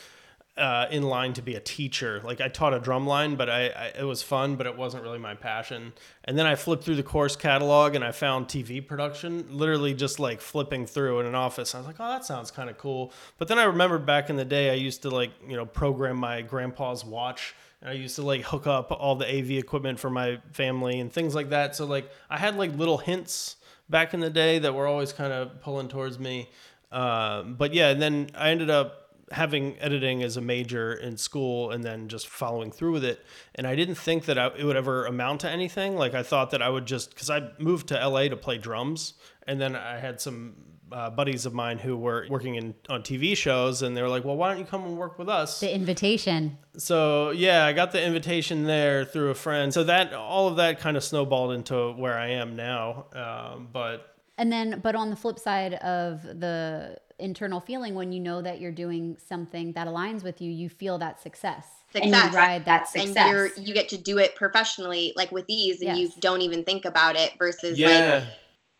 uh, in line to be a teacher. Like I taught a drum line, but I, I, it was fun, but it wasn't really my passion. And then I flipped through the course catalog and I found TV production, literally just like flipping through in an office. I was like, oh, that sounds kind of cool. But then I remembered back in the day, I used to like you know program my grandpa's watch. And I used to like hook up all the AV equipment for my family and things like that. So like I had like little hints back in the day that were always kind of pulling towards me. Uh, but yeah, and then I ended up having editing as a major in school and then just following through with it. And I didn't think that I, it would ever amount to anything. Like I thought that I would just, because I moved to LA to play drums. And then I had some uh, buddies of mine who were working in on TV shows, and they were like, "Well, why don't you come and work with us?" The invitation. So yeah, I got the invitation there through a friend. So that all of that kind of snowballed into where I am now. Um, but and then, but on the flip side of the internal feeling, when you know that you're doing something that aligns with you, you feel that success. Success. And you ride that success. And you're you get to do it professionally, like with ease, and Yes. you don't even think about it. Versus yeah, like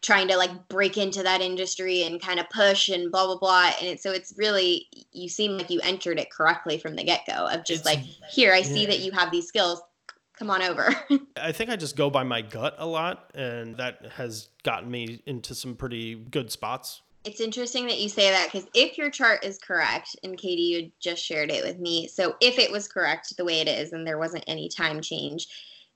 trying to like break into that industry and kind of push and blah blah blah. And it, so it's really you seem like you entered it correctly from the get go of just It's- like here I see that you have these skills. Come on over. I think I just go by my gut a lot, and that has gotten me into some pretty good spots. It's interesting that you say that because if your chart is correct, and Katie, you just shared it with me. So if it was correct the way it is, and there wasn't any time change,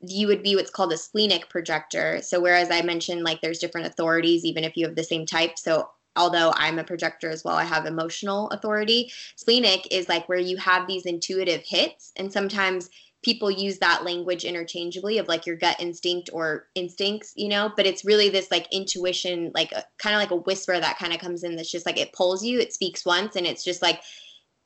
you would be what's called a splenic projector. So whereas I mentioned like there's different authorities, even if you have the same type. So although I'm a projector as well, I have emotional authority. Splenic is like where you have these intuitive hits, and sometimes people use that language interchangeably of like your gut instinct or instincts, you know, but it's really this like intuition, like kind of like a whisper that kind of comes in that's just like it pulls you, it speaks once, and it's just like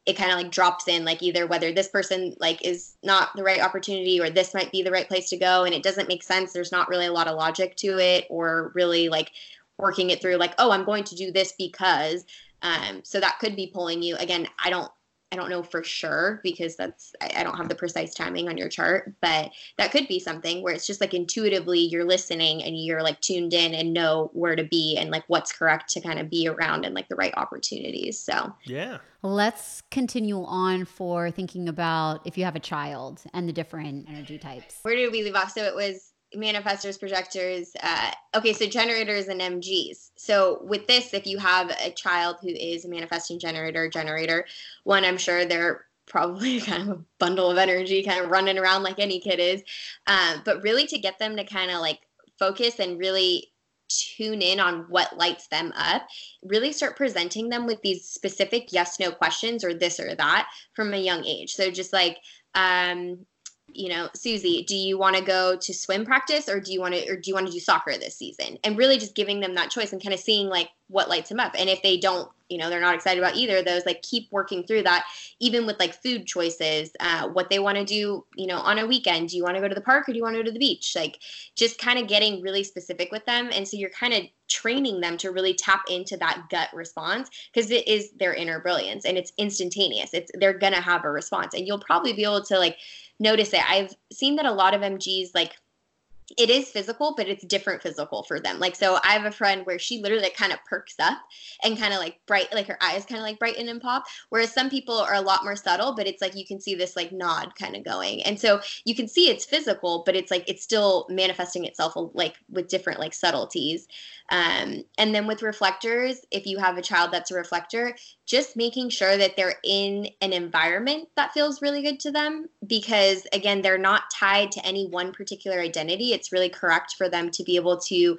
it kind of like drops in like either whether this person like is not the right opportunity or this might be the right place to go and it doesn't make sense. There's not really a lot of logic to it or really like working it through like oh i'm going to do this because um so that could be pulling you. Again i don't i don't know for sure because that's i, I don't have the precise timing on your chart but that could be something where it's just like intuitively you're listening and you're like tuned in and know where to be and like what's correct to kind of be around and like the right opportunities so Yeah. Let's continue on for thinking about if you have a child and the different energy types. where did we leave off? So it was manifestors, projectors. Uh, okay, so generators and MGs. So with this, if you have a child who is a manifesting generator, generator, one, I'm sure they're probably kind of a bundle of energy, kind of running around like any kid is. Um, but really to get them to kind of like focus and really tune in on what lights them up really start presenting them with these specific yes no questions or this or that from a young age so just like um you know, Susie, do you want to go to swim practice or do you want to or do you want to do soccer this season? And really just giving them that choice and kind of seeing like what lights them up. And if they don't, you know, they're not excited about either of those, like keep working through that, even with like food choices, uh, what they want to do, you know, on a weekend. Do you want to go to the park or do you want to go to the beach? Like just kind of getting really specific with them. And so you're kind of training them to really tap into that gut response because it is their inner brilliance and it's instantaneous. It's they're gonna have a response. And you'll probably be able to like notice it. I've seen that a lot of MGs like it is physical, but it's different physical for them. Like, so I have a friend where she literally like, kind of perks up and kind of like bright, like her eyes kind of like brighten and pop. Whereas some people are a lot more subtle, but it's like you can see this like nod kind of going. And so you can see it's physical, but it's like it's still manifesting itself like with different like subtleties. Um, and then with reflectors, if you have a child that's a reflector, just making sure that they're in an environment that feels really good to them because again they're not tied to any one particular identity it's really correct for them to be able to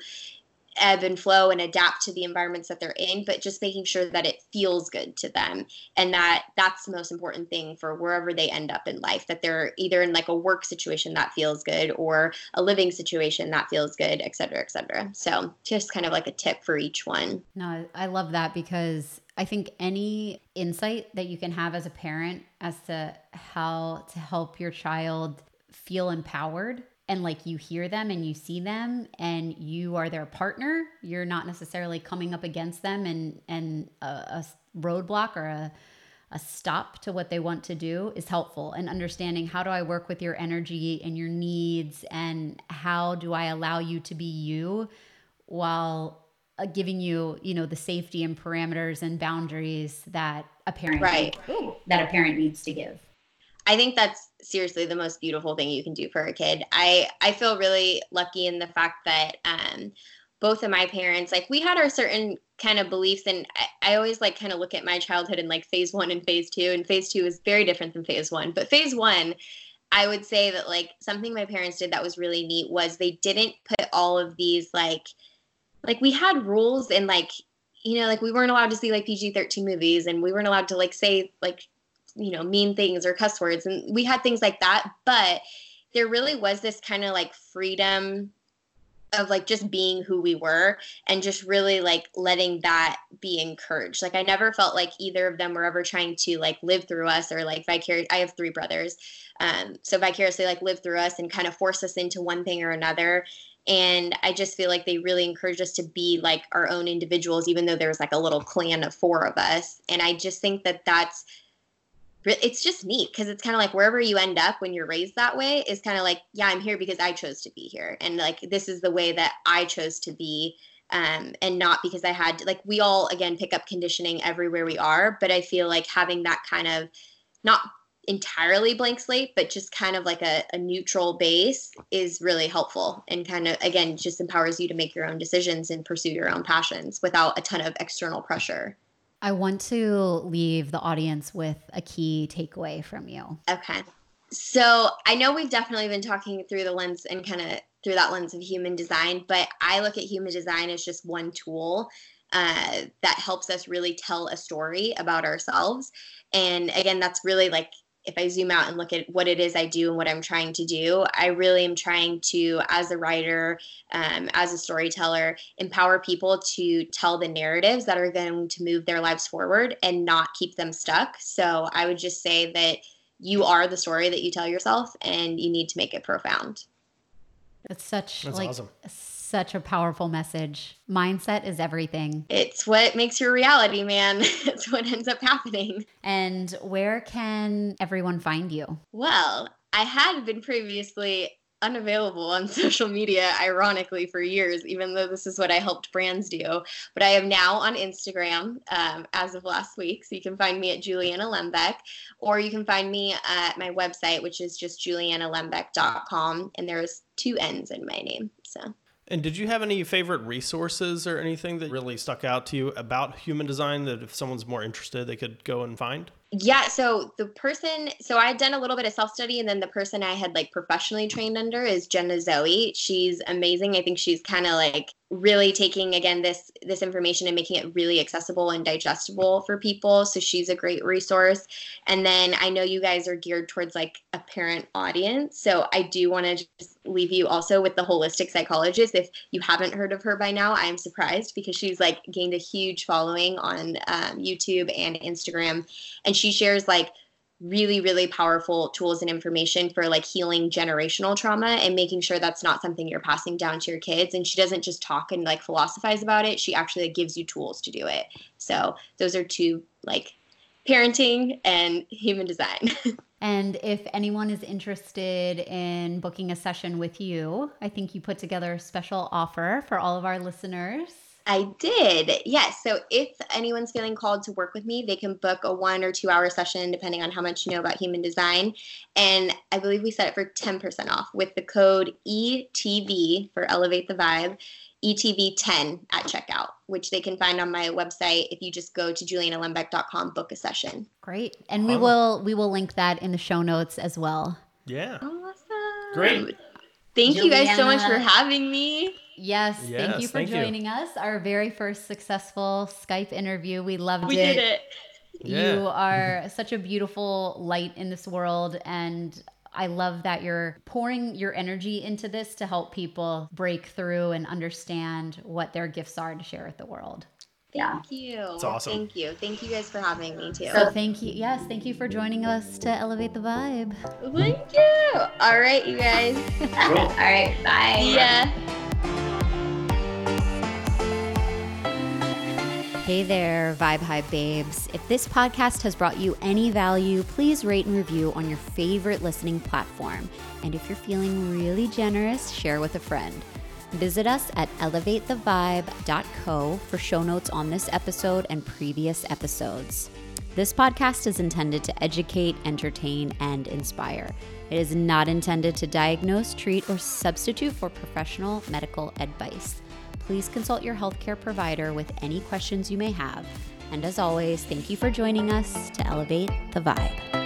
ebb and flow and adapt to the environments that they're in but just making sure that it feels good to them and that that's the most important thing for wherever they end up in life that they're either in like a work situation that feels good or a living situation that feels good et cetera et cetera. So just kind of like a tip for each one. No, I love that because I think any insight that you can have as a parent as to how to help your child feel empowered and like you hear them and you see them and you are their partner, you're not necessarily coming up against them and and a, a roadblock or a a stop to what they want to do is helpful and understanding how do I work with your energy and your needs and how do I allow you to be you while uh, giving you, you know, the safety and parameters and boundaries that a parent Right. that a parent needs to give. I think that's seriously the most beautiful thing you can do for a kid. I I feel really lucky in the fact that um, both of my parents, like we had our certain kind of beliefs, and I, I always like kind of look at my childhood in like phase one and phase two, and phase two is very different than phase one. But phase one, I would say that like something my parents did that was really neat was they didn't put all of these like like we had rules and like you know like we weren't allowed to see like PG-13 movies and we weren't allowed to like say like you know mean things or cuss words and we had things like that but there really was this kind of like freedom of like just being who we were and just really like letting that be encouraged. Like I never felt like either of them were ever trying to like live through us or like vicarious I have three brothers. Um so vicariously like live through us and kind of force us into one thing or another. And I just feel like they really encouraged us to be like our own individuals even though there was like a little clan of four of us. And I just think that that's it's just neat because it's kind of like wherever you end up when you're raised that way is kind of like yeah i'm here because i chose to be here. And like this is the way that i chose to be um, and not because i had like we all again pick up conditioning everywhere we are but i feel like having that kind of not entirely blank slate but just kind of like a, a neutral base is really helpful and kind of again just empowers you to make your own decisions and pursue your own passions without a ton of external pressure I want to leave the audience with a key takeaway from you. Okay. So I know we've definitely been talking through the lens and kind of through that lens of human design, but I look at human design as just one tool uh, that helps us really tell a story about ourselves. And again, that's really like if I zoom out and look at what it is I do and what I'm trying to do, I really am trying to, as a writer, um, as a storyteller, empower people to tell the narratives that are going to move their lives forward and not keep them stuck. So I would just say that you are the story that you tell yourself and you need to make it profound. That's such That's like awesome such a powerful message. Mindset is everything. It's what makes your reality, man. it's what ends up happening. And where can everyone find you? Well, I had been previously unavailable on social media, ironically, for years, even though this is what I helped brands do. But I am now on Instagram um, as of last week. So you can find me at Juliana Lembeck, or you can find me at my website, which is just julianalembeck.com. And there's two N's in my name. So and did you have any favorite resources or anything that really stuck out to you about human design that if someone's more interested, they could go and find? Yeah. So the person, so I had done a little bit of self study, and then the person I had like professionally trained under is Jenna Zoe. She's amazing. I think she's kind of like really taking again this this information and making it really accessible and digestible for people. So she's a great resource. And then i know you guys are geared towards like a parent audience. So i do want to just leave you also with the holistic psychologist. If you haven't heard of her by now i'm surprised because she's like gained a huge following on um, youtube and instagram. And she shares like really really powerful tools and information for like healing generational trauma and making sure that's not something you're passing down to your kids. And she doesn't just talk and like philosophize about it. She actually like, gives you tools to do it. So those are two like parenting and human design. And if anyone is interested in booking a session with you i think you put together a special offer for all of our listeners I did. Yes. So if anyone's feeling called to work with me, they can book a one or two hour session depending on how much you know about human design. And I believe we set it for 10% off with the code ETV for Elevate the Vibe. ETV10 at checkout, which they can find on my website if you just go to julianalembeck.com, book a session. Great. And we oh. will we will link that in the show notes as well. Yeah. Awesome. Great. Thank Juliana. you guys so much for having me. Yes, yes thank you for thank joining you. us. Our very first successful Skype interview. We loved we it. We did it. Yeah. You are such a beautiful light in this world and I love that you're pouring your energy into this to help people break through and understand what their gifts are to share with the world. Thank you. It's awesome. Thank you. Thank you guys for having me too. So thank you. Yes, thank you for joining us to elevate the vibe. Thank you. All right, you guys. All right. Bye. Yeah. Hey there, Vibe Hive babes. If this podcast has brought you any value, please rate and review on your favorite listening platform. And if you're feeling really generous, share with a friend. Visit us at elevatethevibe.co for show notes on this episode and previous episodes. This podcast is intended to educate, entertain, and inspire. It is not intended to diagnose, treat, or substitute for professional medical advice please consult your healthcare provider with any questions you may have. And as always, thank you for joining us to elevate the vibe.